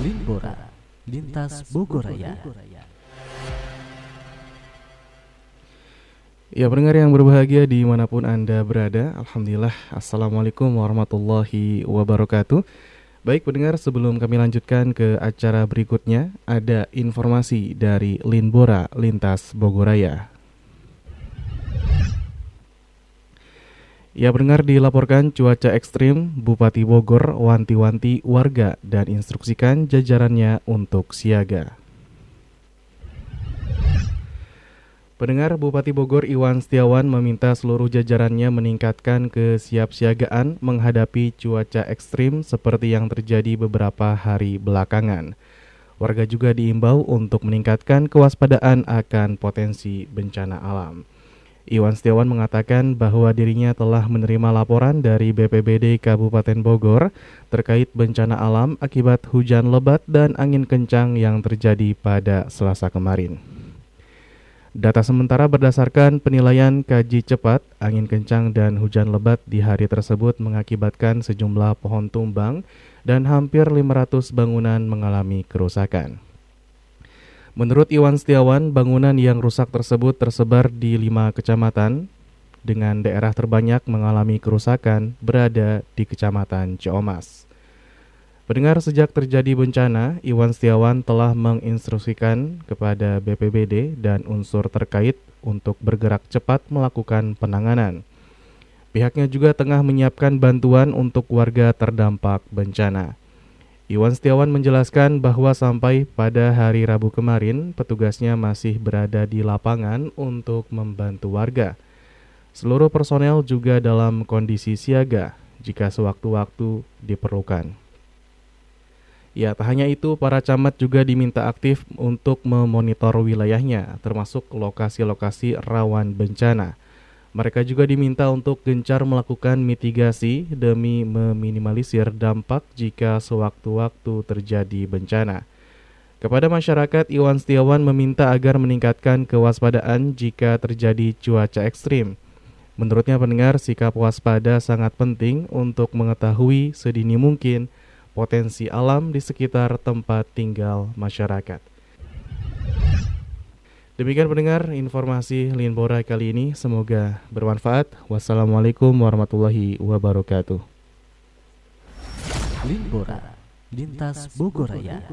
Linbora, lintas Bogoraya. Ya pendengar yang berbahagia di mana pun Anda berada Alhamdulillah. Assalamualaikum warahmatullahi wabarakatuh. Baik pendengar sebelum kami lanjutkan ke acara berikutnya Ada informasi dari Linbora Lintas Bogoraya Ya pendengar dilaporkan cuaca ekstrim Bupati Bogor wanti-wanti warga dan instruksikan jajarannya untuk siaga Pendengar Bupati Bogor Iwan Setiawan meminta seluruh jajarannya meningkatkan kesiapsiagaan menghadapi cuaca ekstrim seperti yang terjadi beberapa hari belakangan. Warga juga diimbau untuk meningkatkan kewaspadaan akan potensi bencana alam. Iwan Setiawan mengatakan bahwa dirinya telah menerima laporan dari BPBD Kabupaten Bogor terkait bencana alam akibat hujan lebat dan angin kencang yang terjadi pada Selasa kemarin. Data sementara berdasarkan penilaian kaji cepat, angin kencang dan hujan lebat di hari tersebut mengakibatkan sejumlah pohon tumbang dan hampir 500 bangunan mengalami kerusakan. Menurut Iwan Setiawan, bangunan yang rusak tersebut tersebar di lima kecamatan dengan daerah terbanyak mengalami kerusakan berada di Kecamatan Ciomas. Pendengar sejak terjadi bencana, Iwan Setiawan telah menginstruksikan kepada BPBD dan unsur terkait untuk bergerak cepat melakukan penanganan. Pihaknya juga tengah menyiapkan bantuan untuk warga terdampak bencana. Iwan Setiawan menjelaskan bahwa sampai pada hari Rabu kemarin, petugasnya masih berada di lapangan untuk membantu warga. Seluruh personel juga dalam kondisi siaga jika sewaktu-waktu diperlukan. Ya, tak hanya itu, para camat juga diminta aktif untuk memonitor wilayahnya, termasuk lokasi-lokasi rawan bencana. Mereka juga diminta untuk gencar melakukan mitigasi demi meminimalisir dampak jika sewaktu-waktu terjadi bencana. Kepada masyarakat, Iwan Setiawan meminta agar meningkatkan kewaspadaan jika terjadi cuaca ekstrim. Menurutnya pendengar, sikap waspada sangat penting untuk mengetahui sedini mungkin potensi alam di sekitar tempat tinggal masyarakat. Demikian pendengar informasi Linbora kali ini semoga bermanfaat. Wassalamualaikum warahmatullahi wabarakatuh. Linbora, lintas Bogoraya.